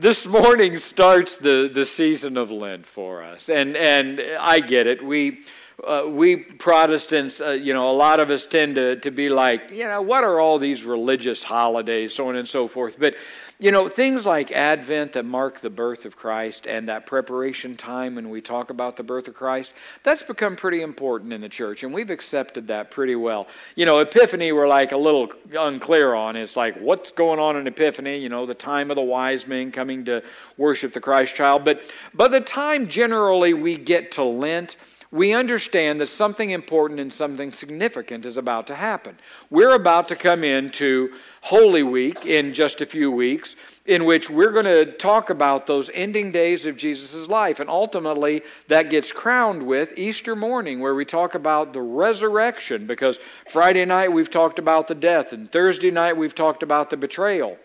this morning starts the, the season of Lent for us. And, and I get it. We, uh, we Protestants, uh, you know, a lot of us tend to, to be like, you know, what are all these religious holidays, so on and so forth. But you know, things like Advent that mark the birth of Christ and that preparation time when we talk about the birth of Christ, that's become pretty important in the church, and we've accepted that pretty well. You know, Epiphany we're like a little unclear on. It's like, what's going on in Epiphany? You know, the time of the wise men coming to worship the Christ child. But by the time generally we get to Lent, we understand that something important and something significant is about to happen. We're about to come into Holy Week in just a few weeks, in which we're going to talk about those ending days of Jesus' life. And ultimately, that gets crowned with Easter morning, where we talk about the resurrection, because Friday night we've talked about the death, and Thursday night we've talked about the betrayal.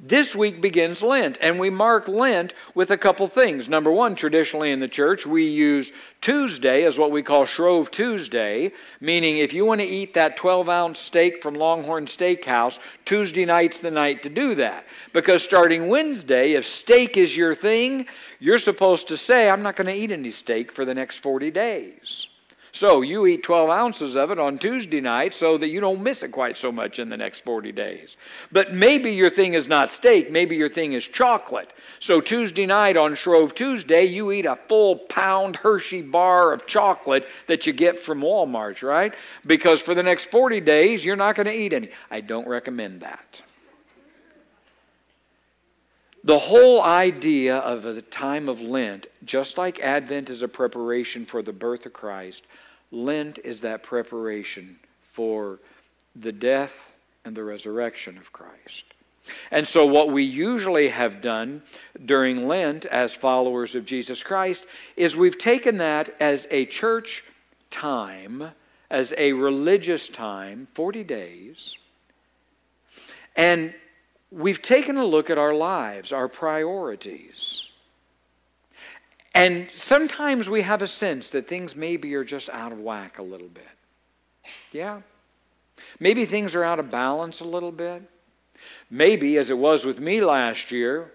This week begins Lent, and we mark Lent with a couple things. Number one, traditionally in the church, we use Tuesday as what we call Shrove Tuesday, meaning if you want to eat that 12 ounce steak from Longhorn Steakhouse, Tuesday night's the night to do that. Because starting Wednesday, if steak is your thing, you're supposed to say, I'm not going to eat any steak for the next 40 days. So you eat 12 ounces of it on Tuesday night so that you don't miss it quite so much in the next 40 days. But maybe your thing is not steak, maybe your thing is chocolate. So Tuesday night on Shrove Tuesday, you eat a full pound Hershey bar of chocolate that you get from Walmart, right? Because for the next 40 days, you're not going to eat any. I don't recommend that. The whole idea of the time of Lent, just like Advent is a preparation for the birth of Christ, Lent is that preparation for the death and the resurrection of Christ. And so, what we usually have done during Lent as followers of Jesus Christ is we've taken that as a church time, as a religious time, 40 days, and we've taken a look at our lives, our priorities. And sometimes we have a sense that things maybe are just out of whack a little bit. Yeah. Maybe things are out of balance a little bit. Maybe, as it was with me last year,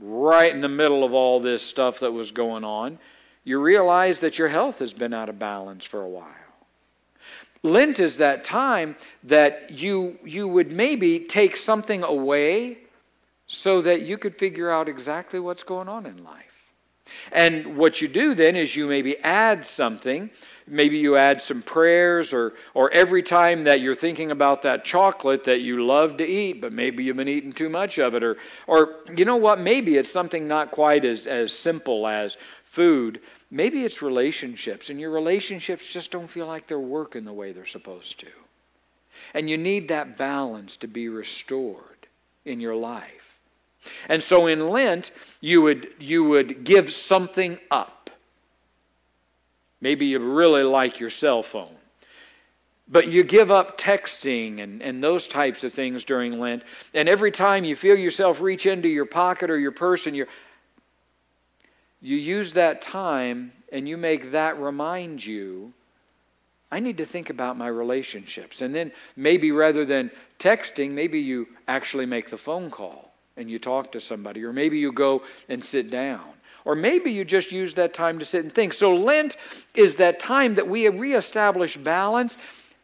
right in the middle of all this stuff that was going on, you realize that your health has been out of balance for a while. Lent is that time that you, you would maybe take something away so that you could figure out exactly what's going on in life. And what you do then is you maybe add something. Maybe you add some prayers, or, or every time that you're thinking about that chocolate that you love to eat, but maybe you've been eating too much of it. Or, or you know what? Maybe it's something not quite as, as simple as food. Maybe it's relationships, and your relationships just don't feel like they're working the way they're supposed to. And you need that balance to be restored in your life. And so in Lent, you would, you would give something up. Maybe you really like your cell phone. But you give up texting and, and those types of things during Lent. And every time you feel yourself reach into your pocket or your purse and you you use that time and you make that remind you I need to think about my relationships. And then maybe rather than texting, maybe you actually make the phone call and you talk to somebody, or maybe you go and sit down. Or maybe you just use that time to sit and think. So, Lent is that time that we reestablish balance,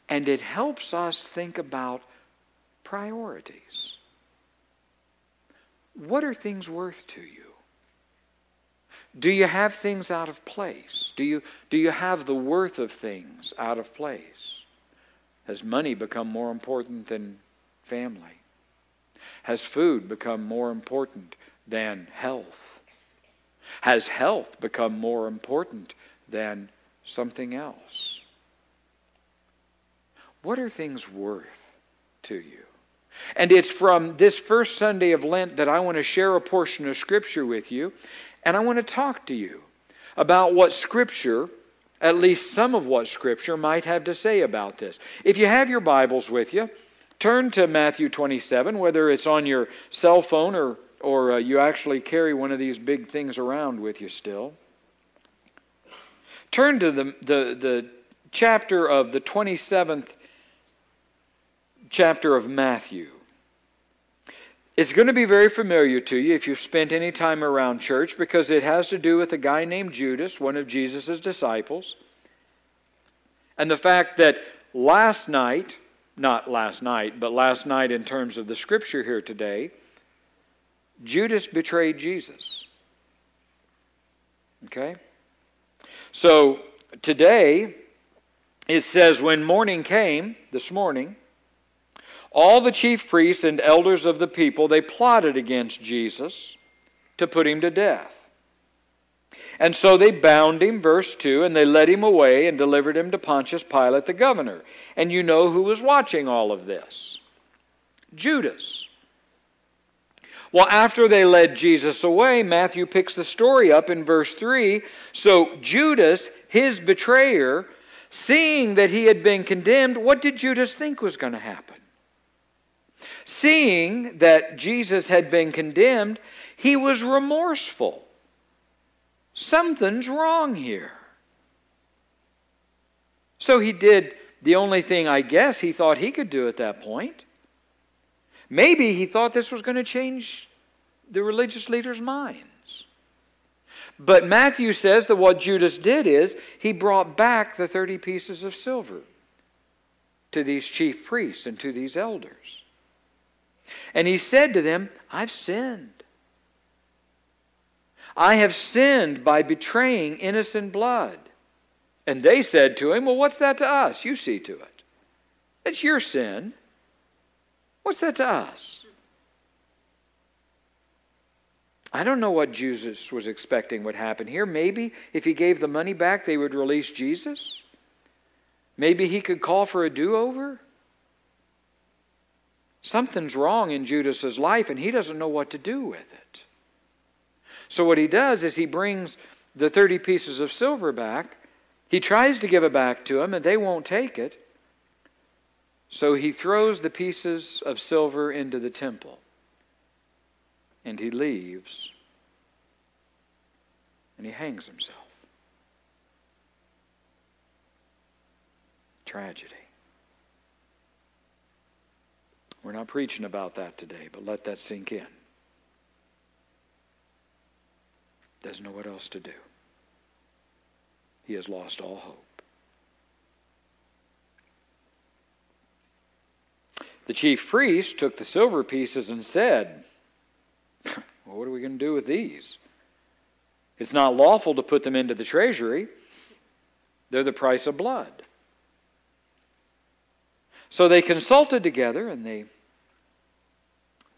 and it helps us think about priorities. What are things worth to you? Do you have things out of place? Do you, do you have the worth of things out of place? Has money become more important than family? Has food become more important than health? Has health become more important than something else? What are things worth to you? And it's from this first Sunday of Lent that I want to share a portion of Scripture with you, and I want to talk to you about what Scripture, at least some of what Scripture, might have to say about this. If you have your Bibles with you, Turn to Matthew 27, whether it's on your cell phone or, or uh, you actually carry one of these big things around with you still. Turn to the, the, the chapter of the 27th chapter of Matthew. It's going to be very familiar to you if you've spent any time around church because it has to do with a guy named Judas, one of Jesus' disciples. And the fact that last night, not last night, but last night in terms of the scripture here today, Judas betrayed Jesus. Okay? So today, it says, when morning came, this morning, all the chief priests and elders of the people, they plotted against Jesus to put him to death. And so they bound him, verse 2, and they led him away and delivered him to Pontius Pilate the governor. And you know who was watching all of this? Judas. Well, after they led Jesus away, Matthew picks the story up in verse 3. So Judas, his betrayer, seeing that he had been condemned, what did Judas think was going to happen? Seeing that Jesus had been condemned, he was remorseful. Something's wrong here. So he did the only thing I guess he thought he could do at that point. Maybe he thought this was going to change the religious leaders' minds. But Matthew says that what Judas did is he brought back the 30 pieces of silver to these chief priests and to these elders. And he said to them, I've sinned. I have sinned by betraying innocent blood. And they said to him, Well, what's that to us? You see to it. It's your sin. What's that to us? I don't know what Jesus was expecting would happen here. Maybe if he gave the money back, they would release Jesus. Maybe he could call for a do over. Something's wrong in Judas's life, and he doesn't know what to do with it. So, what he does is he brings the 30 pieces of silver back. He tries to give it back to them, and they won't take it. So, he throws the pieces of silver into the temple, and he leaves, and he hangs himself. Tragedy. We're not preaching about that today, but let that sink in. Doesn't know what else to do. He has lost all hope. The chief priest took the silver pieces and said, well, What are we going to do with these? It's not lawful to put them into the treasury, they're the price of blood. So they consulted together and they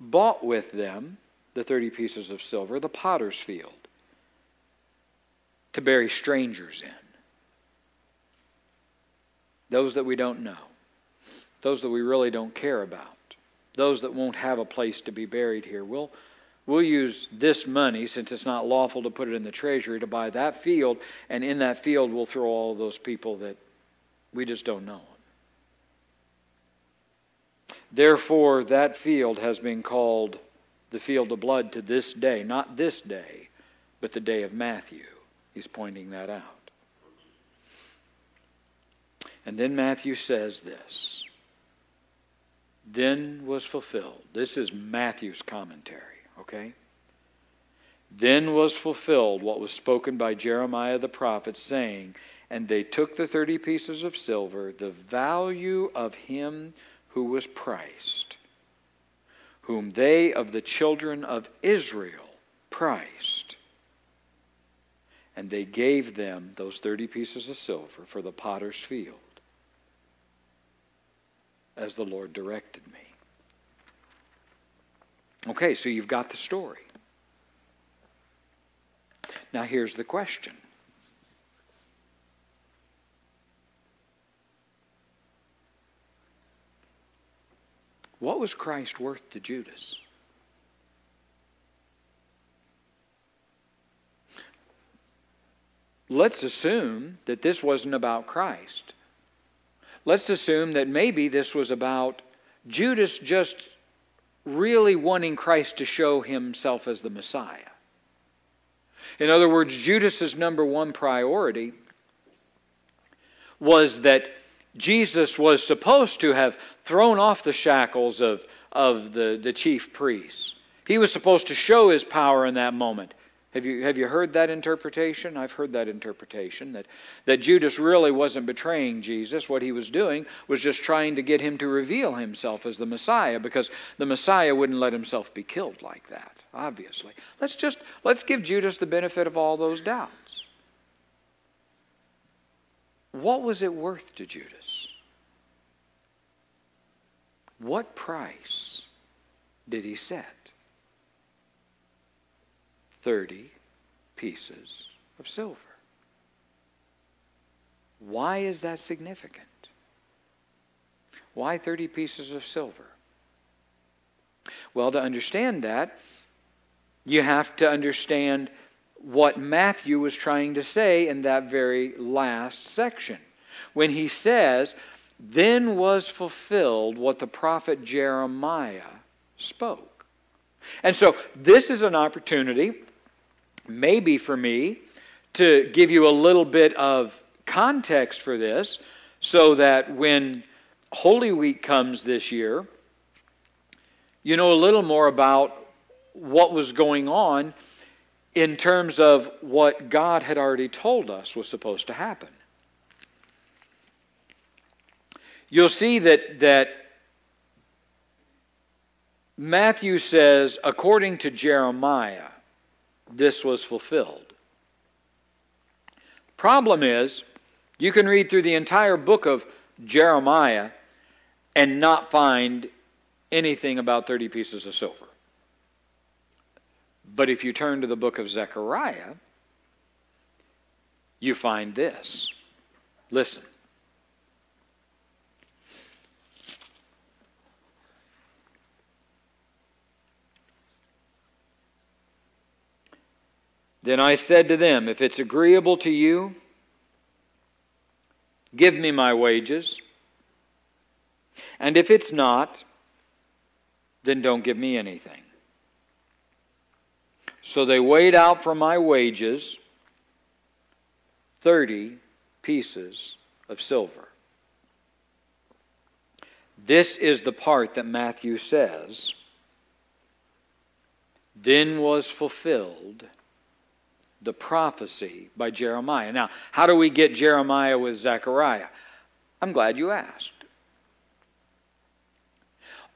bought with them the 30 pieces of silver, the potter's field, to bury strangers in. Those that we don't know, those that we really don't care about, those that won't have a place to be buried here. We'll, we'll use this money, since it's not lawful to put it in the treasury, to buy that field, and in that field we'll throw all those people that we just don't know. Therefore, that field has been called the field of blood to this day. Not this day, but the day of Matthew. He's pointing that out. And then Matthew says this Then was fulfilled. This is Matthew's commentary, okay? Then was fulfilled what was spoken by Jeremiah the prophet, saying, And they took the thirty pieces of silver, the value of him who was priced, whom they of the children of Israel priced. And they gave them those 30 pieces of silver for the potter's field, as the Lord directed me. Okay, so you've got the story. Now here's the question What was Christ worth to Judas? Let's assume that this wasn't about Christ. Let's assume that maybe this was about Judas just really wanting Christ to show himself as the Messiah. In other words, Judas's number one priority was that Jesus was supposed to have thrown off the shackles of, of the, the chief priests. He was supposed to show his power in that moment. Have you, have you heard that interpretation? I've heard that interpretation that, that Judas really wasn't betraying Jesus. What he was doing was just trying to get him to reveal himself as the Messiah because the Messiah wouldn't let himself be killed like that, obviously. Let's just let's give Judas the benefit of all those doubts. What was it worth to Judas? What price did he set? 30 pieces of silver. Why is that significant? Why 30 pieces of silver? Well, to understand that, you have to understand what Matthew was trying to say in that very last section. When he says, Then was fulfilled what the prophet Jeremiah spoke. And so, this is an opportunity maybe for me to give you a little bit of context for this so that when Holy Week comes this year, you know a little more about what was going on in terms of what God had already told us was supposed to happen. You'll see that, that Matthew says, according to Jeremiah, this was fulfilled. Problem is, you can read through the entire book of Jeremiah and not find anything about 30 pieces of silver. But if you turn to the book of Zechariah, you find this. Listen. Then I said to them, If it's agreeable to you, give me my wages. And if it's not, then don't give me anything. So they weighed out for my wages 30 pieces of silver. This is the part that Matthew says, then was fulfilled the prophecy by Jeremiah. Now, how do we get Jeremiah with Zechariah? I'm glad you asked.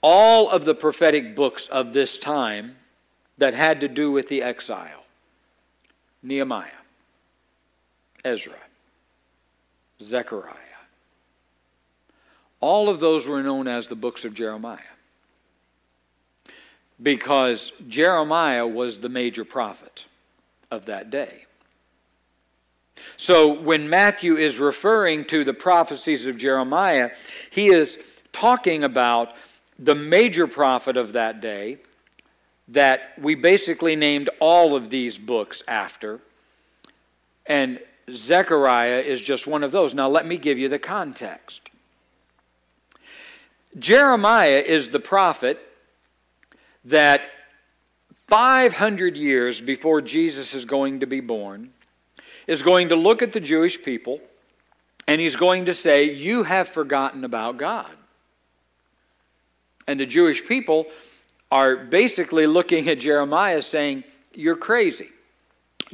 All of the prophetic books of this time that had to do with the exile Nehemiah, Ezra, Zechariah. All of those were known as the books of Jeremiah because Jeremiah was the major prophet of that day. So when Matthew is referring to the prophecies of Jeremiah, he is talking about the major prophet of that day that we basically named all of these books after. And Zechariah is just one of those. Now, let me give you the context. Jeremiah is the prophet that 500 years before Jesus is going to be born, is going to look at the Jewish people and he's going to say, You have forgotten about God. And the Jewish people are basically looking at Jeremiah saying, You're crazy.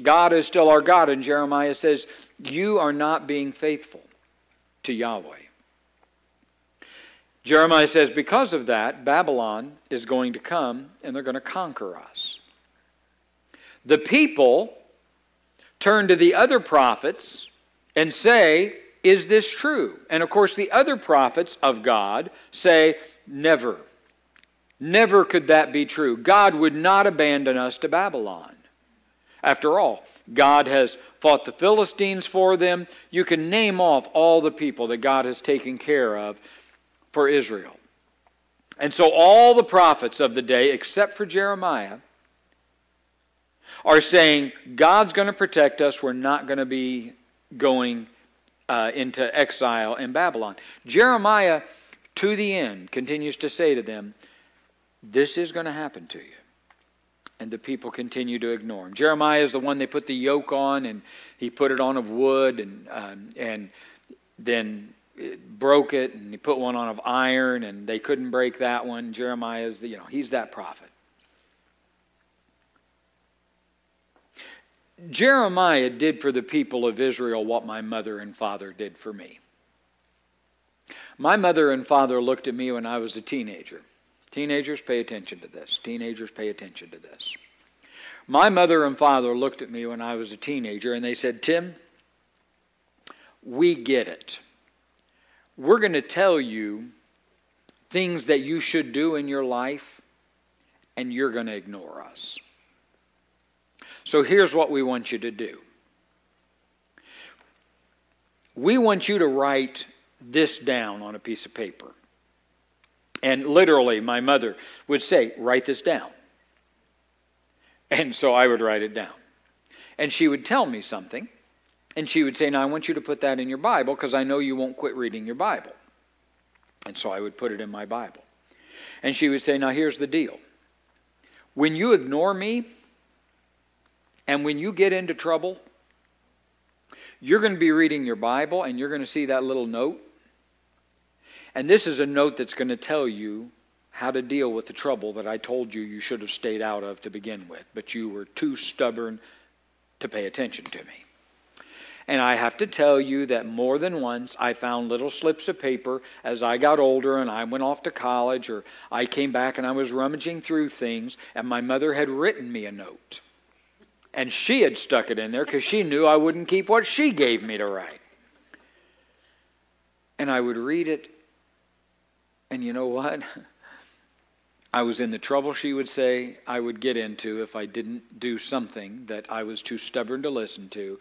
God is still our God. And Jeremiah says, You are not being faithful to Yahweh. Jeremiah says, because of that, Babylon is going to come and they're going to conquer us. The people turn to the other prophets and say, Is this true? And of course, the other prophets of God say, Never. Never could that be true. God would not abandon us to Babylon. After all, God has fought the Philistines for them. You can name off all the people that God has taken care of for Israel. And so all the prophets of the day, except for Jeremiah, are saying, God's going to protect us. We're not going to be going uh, into exile in Babylon. Jeremiah, to the end, continues to say to them, This is going to happen to you. And the people continue to ignore him. Jeremiah is the one they put the yoke on, and he put it on of wood, and, um, and then broke it and he put one on of iron and they couldn't break that one. Jeremiah's, you know, he's that prophet. Jeremiah did for the people of Israel what my mother and father did for me. My mother and father looked at me when I was a teenager. Teenagers, pay attention to this. Teenagers, pay attention to this. My mother and father looked at me when I was a teenager and they said, Tim, we get it. We're going to tell you things that you should do in your life, and you're going to ignore us. So here's what we want you to do we want you to write this down on a piece of paper. And literally, my mother would say, Write this down. And so I would write it down. And she would tell me something. And she would say, Now I want you to put that in your Bible because I know you won't quit reading your Bible. And so I would put it in my Bible. And she would say, Now here's the deal. When you ignore me and when you get into trouble, you're going to be reading your Bible and you're going to see that little note. And this is a note that's going to tell you how to deal with the trouble that I told you you should have stayed out of to begin with, but you were too stubborn to pay attention to me. And I have to tell you that more than once I found little slips of paper as I got older and I went off to college or I came back and I was rummaging through things and my mother had written me a note. And she had stuck it in there because she knew I wouldn't keep what she gave me to write. And I would read it, and you know what? I was in the trouble, she would say, I would get into if I didn't do something that I was too stubborn to listen to.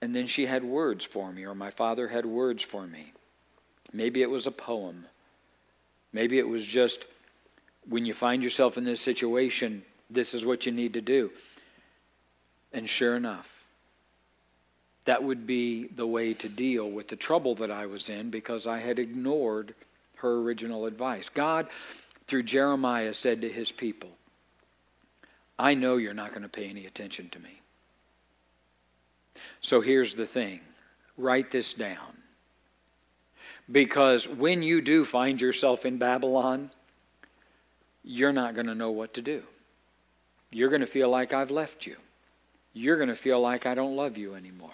And then she had words for me, or my father had words for me. Maybe it was a poem. Maybe it was just when you find yourself in this situation, this is what you need to do. And sure enough, that would be the way to deal with the trouble that I was in because I had ignored her original advice. God, through Jeremiah, said to his people, I know you're not going to pay any attention to me. So here's the thing write this down. Because when you do find yourself in Babylon, you're not going to know what to do. You're going to feel like I've left you. You're going to feel like I don't love you anymore.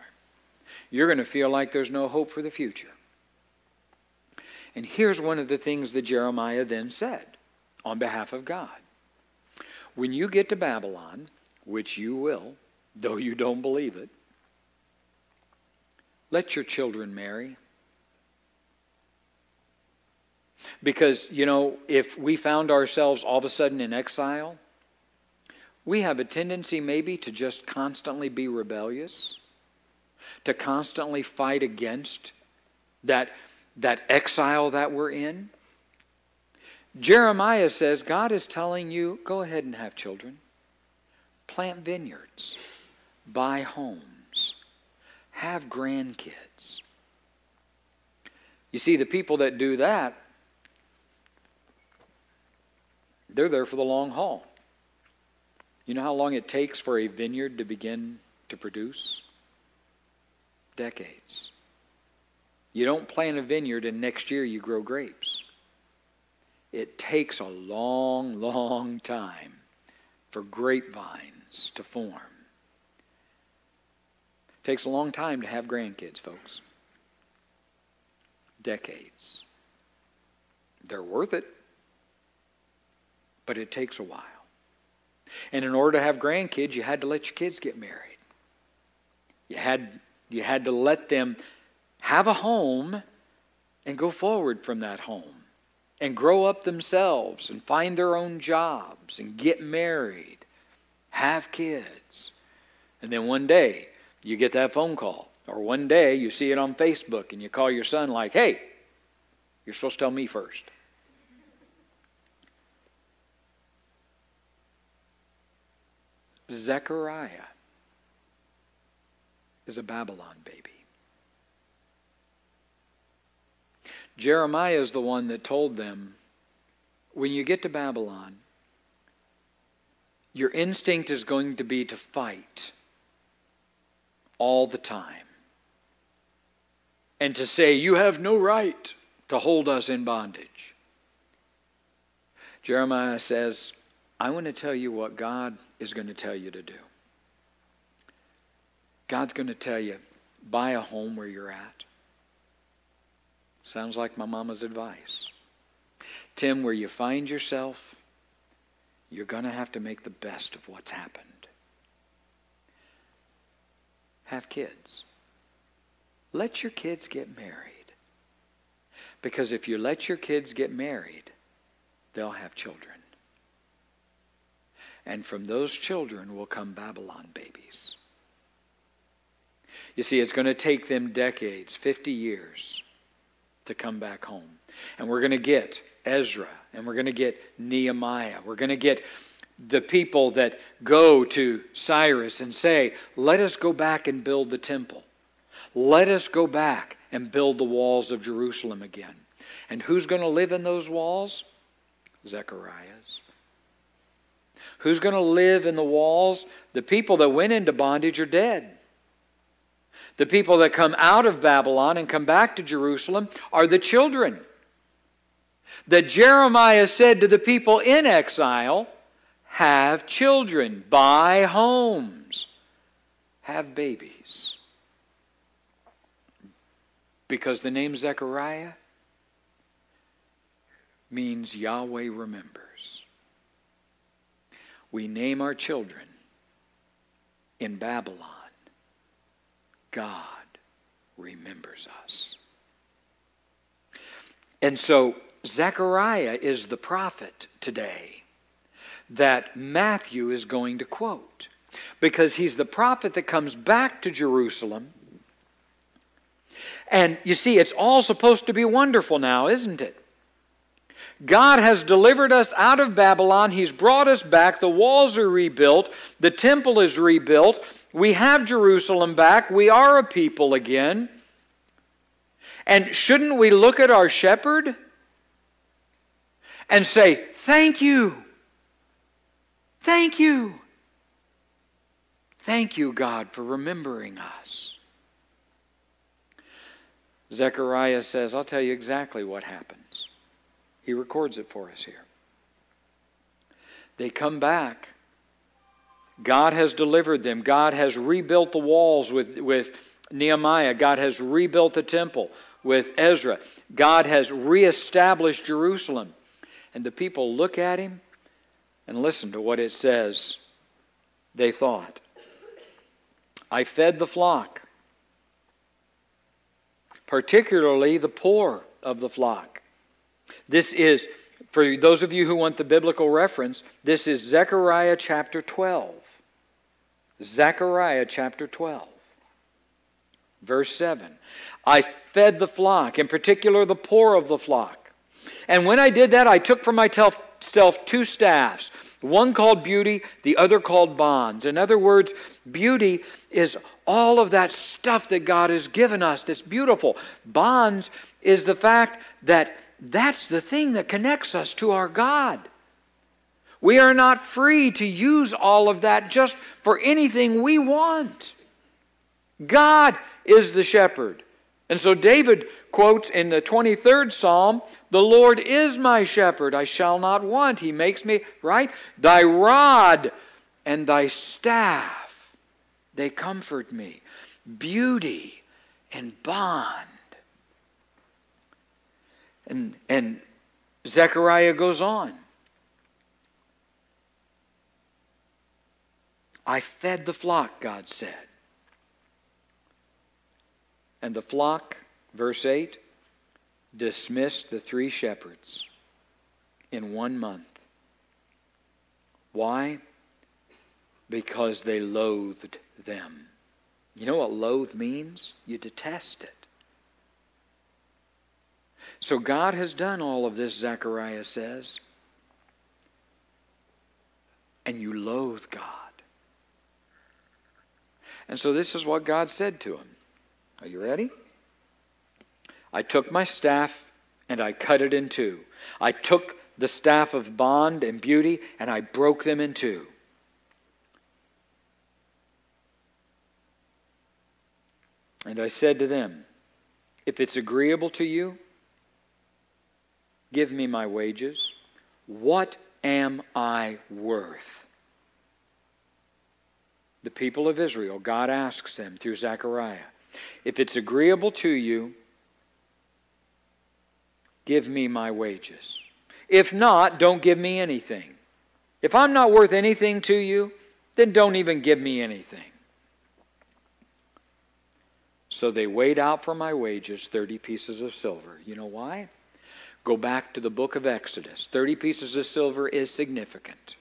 You're going to feel like there's no hope for the future. And here's one of the things that Jeremiah then said on behalf of God. When you get to Babylon, which you will, though you don't believe it, let your children marry. Because, you know, if we found ourselves all of a sudden in exile, we have a tendency maybe to just constantly be rebellious, to constantly fight against that, that exile that we're in. Jeremiah says God is telling you go ahead and have children, plant vineyards, buy homes have grandkids. You see, the people that do that, they're there for the long haul. You know how long it takes for a vineyard to begin to produce? Decades. You don't plant a vineyard and next year you grow grapes. It takes a long, long time for grapevines to form. It Takes a long time to have grandkids, folks. Decades. They're worth it, but it takes a while. And in order to have grandkids, you had to let your kids get married. You had, you had to let them have a home and go forward from that home and grow up themselves and find their own jobs and get married, have kids. And then one day, you get that phone call. Or one day you see it on Facebook and you call your son, like, hey, you're supposed to tell me first. Zechariah is a Babylon baby. Jeremiah is the one that told them when you get to Babylon, your instinct is going to be to fight all the time. and to say, You have no right to hold us in bondage. Jeremiah says, I want to tell you what God is going to tell you to do. God's going to tell you, buy a home where you're at. Sounds like my mama's advice. Tim, where you find yourself, you're going to have to make the best of what's happened. Have kids. Let your kids get married. Because if you let your kids get married, they'll have children. And from those children will come Babylon babies. You see, it's going to take them decades, 50 years, to come back home. And we're going to get Ezra, and we're going to get Nehemiah. We're going to get the people that go to Cyrus and say, Let us go back and build the temple. Let us go back and build the walls of Jerusalem again. And who's going to live in those walls? Zechariah's. Who's going to live in the walls? The people that went into bondage are dead. The people that come out of Babylon and come back to Jerusalem are the children. That Jeremiah said to the people in exile, have children, buy homes, have babies. Because the name Zechariah means Yahweh remembers. We name our children in Babylon. God remembers us. And so Zechariah is the prophet today that Matthew is going to quote because he's the prophet that comes back to Jerusalem. And you see, it's all supposed to be wonderful now, isn't it? God has delivered us out of Babylon. He's brought us back. The walls are rebuilt. The temple is rebuilt. We have Jerusalem back. We are a people again. And shouldn't we look at our shepherd and say, Thank you. Thank you. Thank you, God, for remembering us. Zechariah says, I'll tell you exactly what happens. He records it for us here. They come back. God has delivered them. God has rebuilt the walls with, with Nehemiah. God has rebuilt the temple with Ezra. God has reestablished Jerusalem. And the people look at him and listen to what it says they thought. I fed the flock, particularly the poor of the flock. This is, for those of you who want the biblical reference, this is Zechariah chapter 12. Zechariah chapter 12, verse 7. I fed the flock, in particular the poor of the flock. And when I did that, I took for myself self two staffs, one called beauty, the other called bonds. In other words, beauty is all of that stuff that God has given us that's beautiful. Bonds is the fact that that's the thing that connects us to our God. We are not free to use all of that just for anything we want. God is the shepherd. And so David quotes in the 23rd Psalm, The Lord is my shepherd, I shall not want. He makes me, right? Thy rod and thy staff, they comfort me. Beauty and bond. And, and Zechariah goes on. I fed the flock, God said. And the flock Verse 8 dismissed the three shepherds in one month. Why? Because they loathed them. You know what loathe means? You detest it. So God has done all of this, Zechariah says, and you loathe God. And so this is what God said to him. Are you ready? I took my staff and I cut it in two. I took the staff of bond and beauty and I broke them in two. And I said to them, If it's agreeable to you, give me my wages. What am I worth? The people of Israel, God asks them through Zechariah, if it's agreeable to you, give me my wages. If not, don't give me anything. If I'm not worth anything to you, then don't even give me anything. So they weighed out for my wages 30 pieces of silver. You know why? Go back to the book of Exodus. 30 pieces of silver is significant.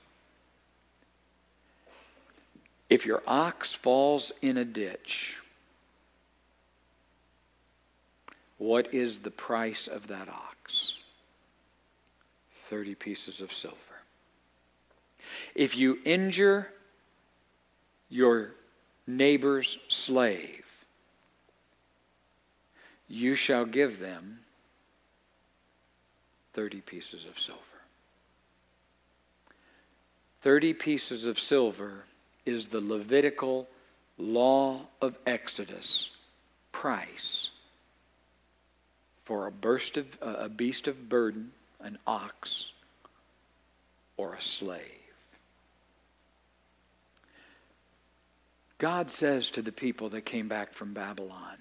If your ox falls in a ditch, what is the price of that ox? 30 pieces of silver. If you injure your neighbor's slave, you shall give them 30 pieces of silver. 30 pieces of silver is the Levitical law of Exodus price for a, burst of, uh, a beast of burden, an ox, or a slave. God says to the people that came back from Babylon,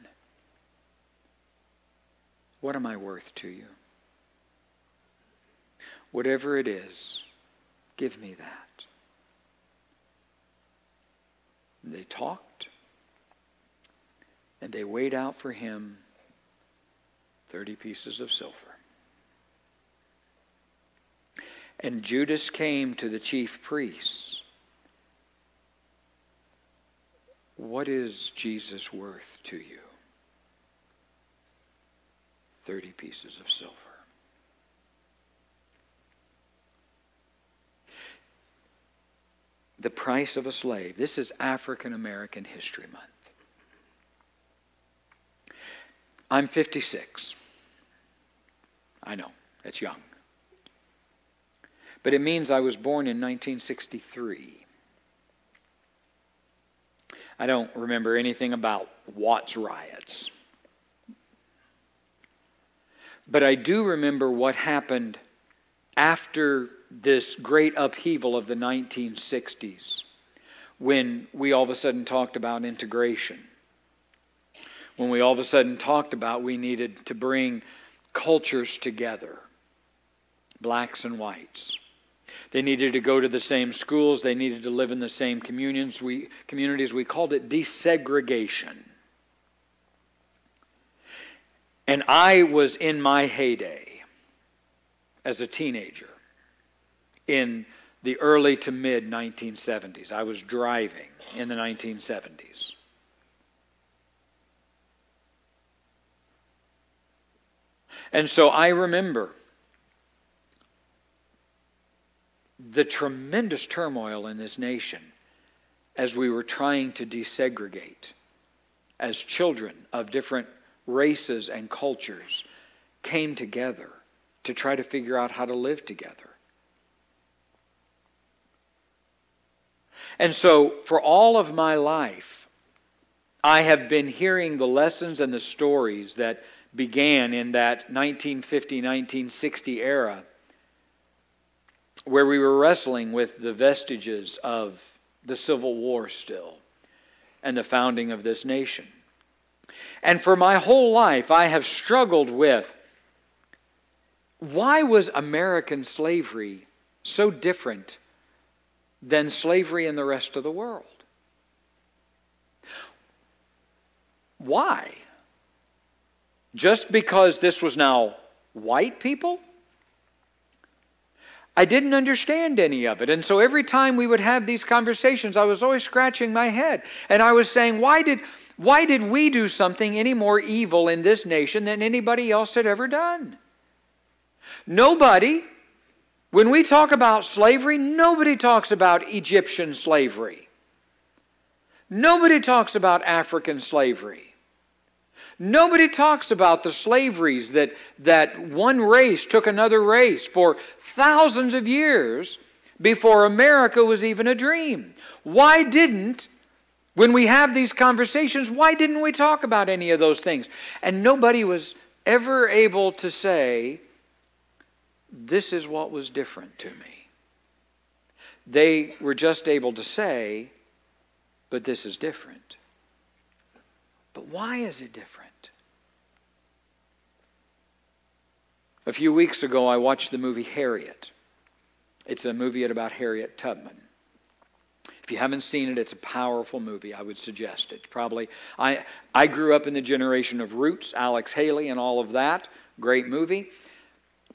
What am I worth to you? Whatever it is, give me that. And They talked, and they weighed out for him 30 pieces of silver. And Judas came to the chief priests. What is Jesus worth to you? 30 pieces of silver. The price of a slave. This is African American History Month. I'm 56. I know, that's young. But it means I was born in 1963. I don't remember anything about Watts riots. But I do remember what happened after this great upheaval of the 1960s when we all of a sudden talked about integration. When we all of a sudden talked about we needed to bring cultures together, blacks and whites. They needed to go to the same schools, they needed to live in the same communions. We, communities. We called it desegregation. And I was in my heyday as a teenager in the early to mid 1970s. I was driving in the 1970s. And so I remember the tremendous turmoil in this nation as we were trying to desegregate as children of different races and cultures came together to try to figure out how to live together. And so, for all of my life, I have been hearing the lessons and the stories that began in that 1950 1960 era where we were wrestling with the vestiges of the Civil War still and the founding of this nation. And for my whole life, I have struggled with why was American slavery so different than slavery in the rest of the world? Why? Just because this was now white people? I didn't understand any of it. And so every time we would have these conversations, I was always scratching my head. And I was saying, why did, why did we do something any more evil in this nation than anybody else had ever done? Nobody, when we talk about slavery, nobody talks about Egyptian slavery. Nobody talks about African slavery. Nobody talks about the slaveries that, that one race took another race for thousands of years before America was even a dream. Why didn't When we have these conversations, why didn't we talk about any of those things? And nobody was ever able to say, This is what was different to me. They were just able to say, But this is different. But why is it different? A few weeks ago, I watched the movie Harriet. It's a movie about Harriet Tubman. If you haven't seen it, it's a powerful movie. I would suggest it. Probably, I, I grew up in the generation of Roots, Alex Haley, and all of that. Great movie.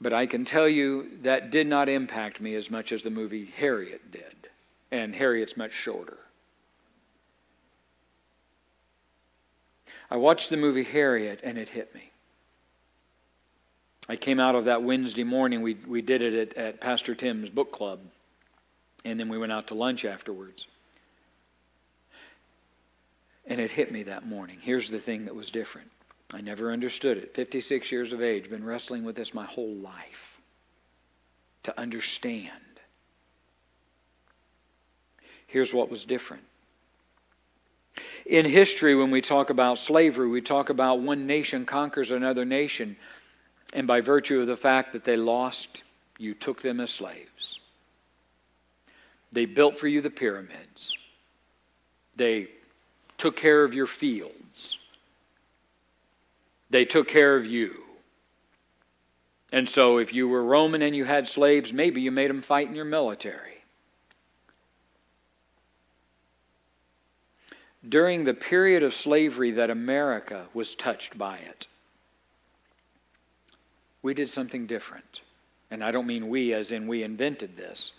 But I can tell you that did not impact me as much as the movie Harriet did. And Harriet's much shorter. I watched the movie Harriet and it hit me. I came out of that Wednesday morning. We, we did it at, at Pastor Tim's book club. And then we went out to lunch afterwards. And it hit me that morning. Here's the thing that was different. I never understood it. 56 years of age, been wrestling with this my whole life. To understand. Here's what was different. In history, when we talk about slavery, we talk about one nation conquers another nation, and by virtue of the fact that they lost, you took them as slaves. They built for you the pyramids. They took care of your fields. They took care of you. And so, if you were Roman and you had slaves, maybe you made them fight in your military. During the period of slavery that America was touched by it, we did something different. And I don't mean we as in we invented this.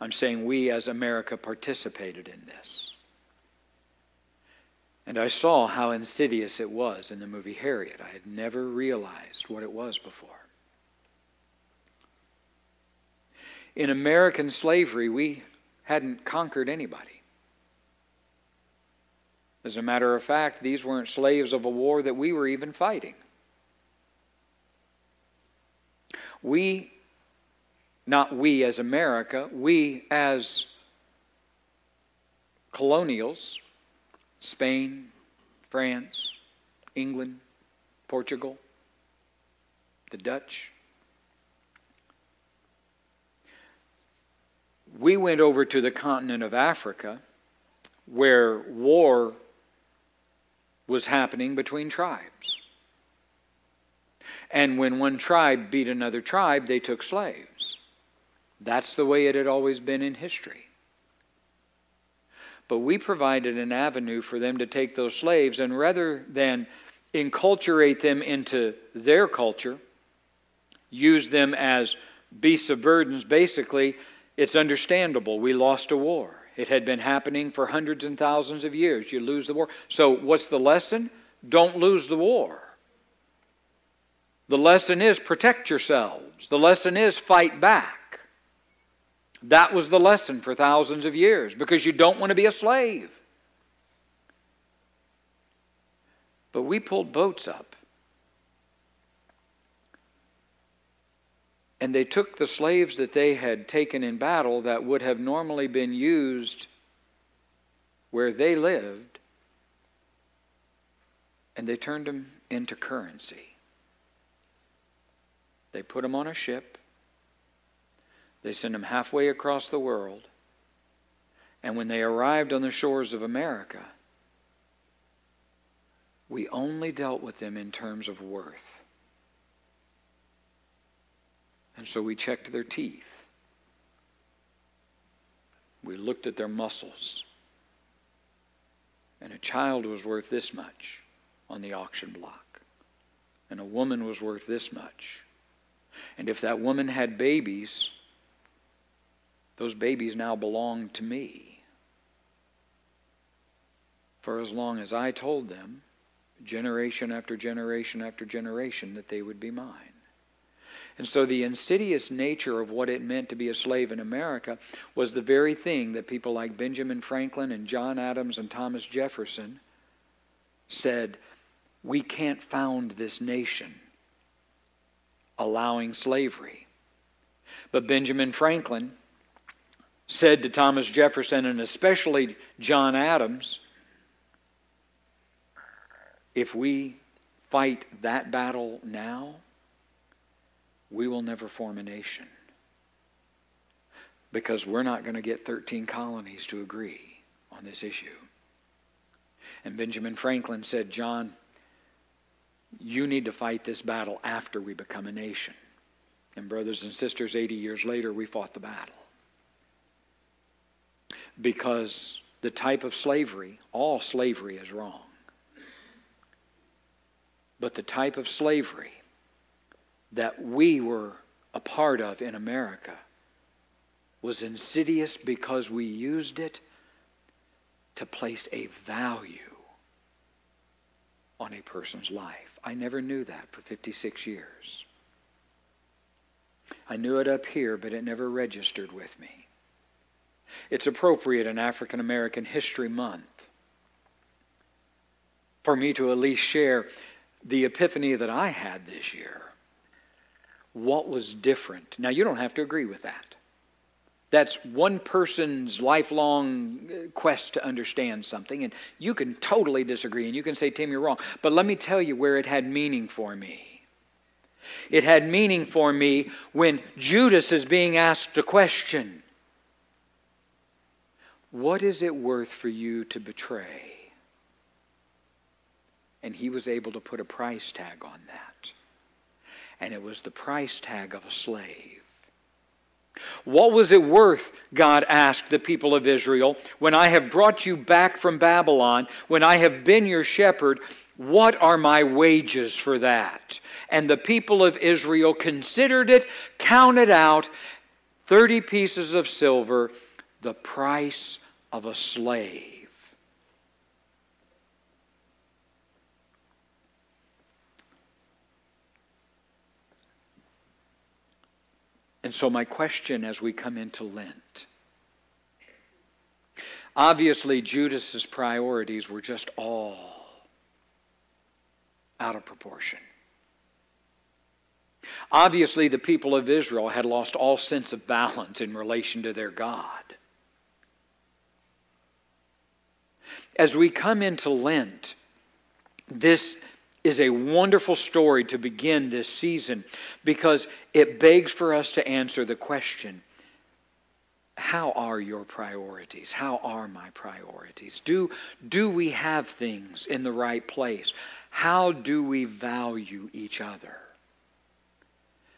I'm saying we as America participated in this. And I saw how insidious it was in the movie Harriet. I had never realized what it was before. In American slavery, we hadn't conquered anybody. As a matter of fact, these weren't slaves of a war that we were even fighting. We not we as America, we as colonials, Spain, France, England, Portugal, the Dutch. We went over to the continent of Africa where war was happening between tribes. And when one tribe beat another tribe, they took slaves. That's the way it had always been in history. But we provided an avenue for them to take those slaves, and rather than enculturate them into their culture, use them as beasts of burdens, basically, it's understandable. We lost a war. It had been happening for hundreds and thousands of years. You lose the war. So, what's the lesson? Don't lose the war. The lesson is protect yourselves. The lesson is fight back. That was the lesson for thousands of years because you don't want to be a slave. But we pulled boats up. And they took the slaves that they had taken in battle that would have normally been used where they lived, and they turned them into currency. They put them on a ship they sent them halfway across the world. And when they arrived on the shores of America, we only dealt with them in terms of worth. And so we checked their teeth. We looked at their muscles. And a child was worth this much on the auction block. And a woman was worth this much. And if that woman had babies, those babies now belong to me. For as long as I told them, generation after generation after generation, that they would be mine. And so the insidious nature of what it meant to be a slave in America was the very thing that people like Benjamin Franklin and John Adams and Thomas Jefferson said, we can't found this nation allowing slavery. But Benjamin Franklin said to Thomas Jefferson and especially John Adams, if we fight that battle now, we will never form a nation because we're not going to get 13 colonies to agree on this issue. And Benjamin Franklin said, John, you need to fight this battle after we become a nation. And, brothers and sisters, 80 years later, we fought the battle. Because the type of slavery, all slavery is wrong. But the type of slavery that we were a part of in America was insidious because we used it to place a value on a person's life. I never knew that for 56 years. I knew it up here, but it never registered with me. It's appropriate in African American History Month for me to at least share the epiphany that I had this year. What was different? Now, you don't have to agree with that. That's one person's lifelong uh, quest to understand something, and you can totally disagree, and you can say, Tim, you're wrong. But let me tell you where it had meaning for me. It had meaning for me when Judas is being asked a question What is it worth for you to betray? And he was able to put a price tag on that. And it was the price tag of a slave. What was it worth, God asked the people of Israel, when I have brought you back from Babylon, when I have been your shepherd? What are my wages for that? And the people of Israel considered it, counted out 30 pieces of silver, the price of a slave. And so, my question as we come into Lent obviously, Judas's priorities were just all out of proportion. Obviously, the people of Israel had lost all sense of balance in relation to their God. As we come into Lent, this is a wonderful story to begin this season because it begs for us to answer the question how are your priorities? How are my priorities? Do, do we have things in the right place? How do we value each other?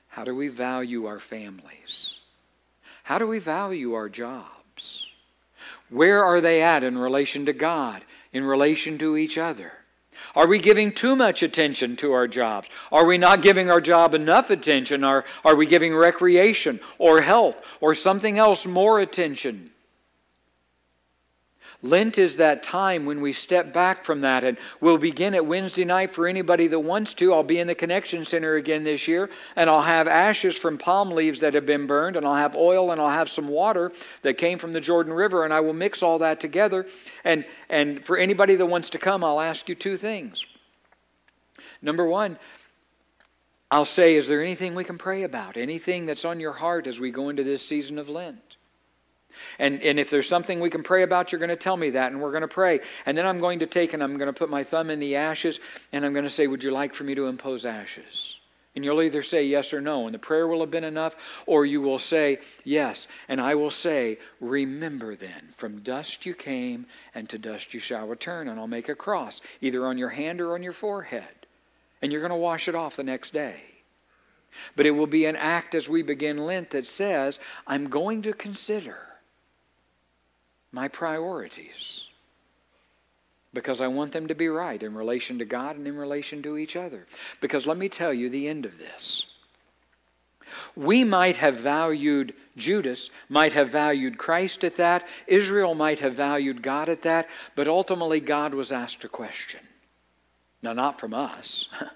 How do we value our families? How do we value our jobs? Where are they at in relation to God, in relation to each other? Are we giving too much attention to our jobs? Are we not giving our job enough attention? Are, are we giving recreation or health or something else more attention? Lent is that time when we step back from that, and we'll begin at Wednesday night for anybody that wants to. I'll be in the Connection Center again this year, and I'll have ashes from palm leaves that have been burned, and I'll have oil, and I'll have some water that came from the Jordan River, and I will mix all that together. And, and for anybody that wants to come, I'll ask you two things. Number one, I'll say, is there anything we can pray about? Anything that's on your heart as we go into this season of Lent? And, and if there's something we can pray about, you're going to tell me that, and we're going to pray. And then I'm going to take and I'm going to put my thumb in the ashes, and I'm going to say, Would you like for me to impose ashes? And you'll either say yes or no, and the prayer will have been enough, or you will say yes. And I will say, Remember then, from dust you came, and to dust you shall return. And I'll make a cross, either on your hand or on your forehead. And you're going to wash it off the next day. But it will be an act as we begin Lent that says, I'm going to consider my priorities because I want them to be right in relation to God and in relation to each other. Because let me tell you the end of this. We might have valued Judas, might have valued Christ at that, Israel might have valued God at that, but ultimately God was asked a question. Now, not from us,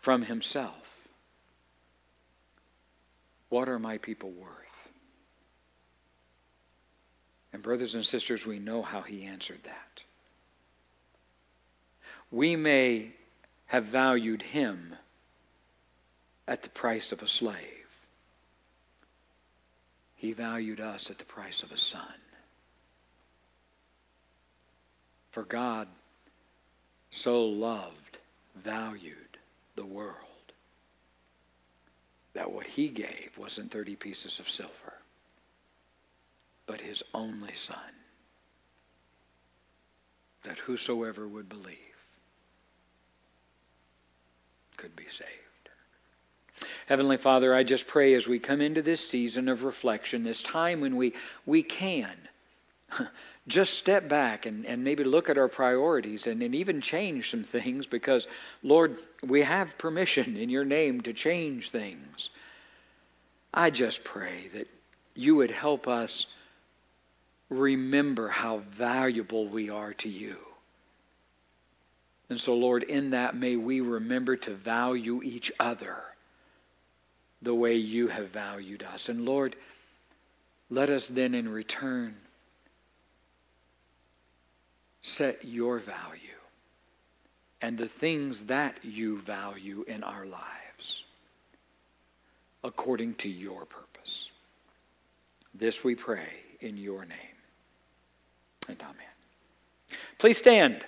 from Himself. What are my people worth? And, brothers and sisters, we know how he answered that. We may have valued him at the price of a slave, he valued us at the price of a son. For God so loved, valued the world that what he gave wasn't 30 pieces of silver, but his only Son, that whosoever would believe could be saved. Heavenly Father, I just pray as we come into this season of reflection, this time when we, we can just step back and, and maybe look at our priorities and, and even change some things because, Lord, we have permission in your name to change things. I just pray that you would help us remember how valuable we are to you. And so, Lord, in that, may we remember to value each other the way you have valued us. And Lord, let us then in return set your value and the things that you value in our lives according to your purpose. This we pray in your name. And amen. Please stand.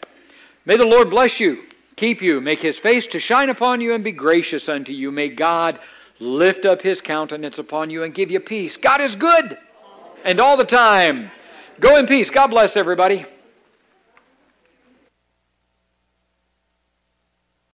May the Lord bless you, keep you, make his face to shine upon you, and be gracious unto you. May God lift up his countenance upon you and give you peace. God is good, and all the time. Go in peace. God bless everybody.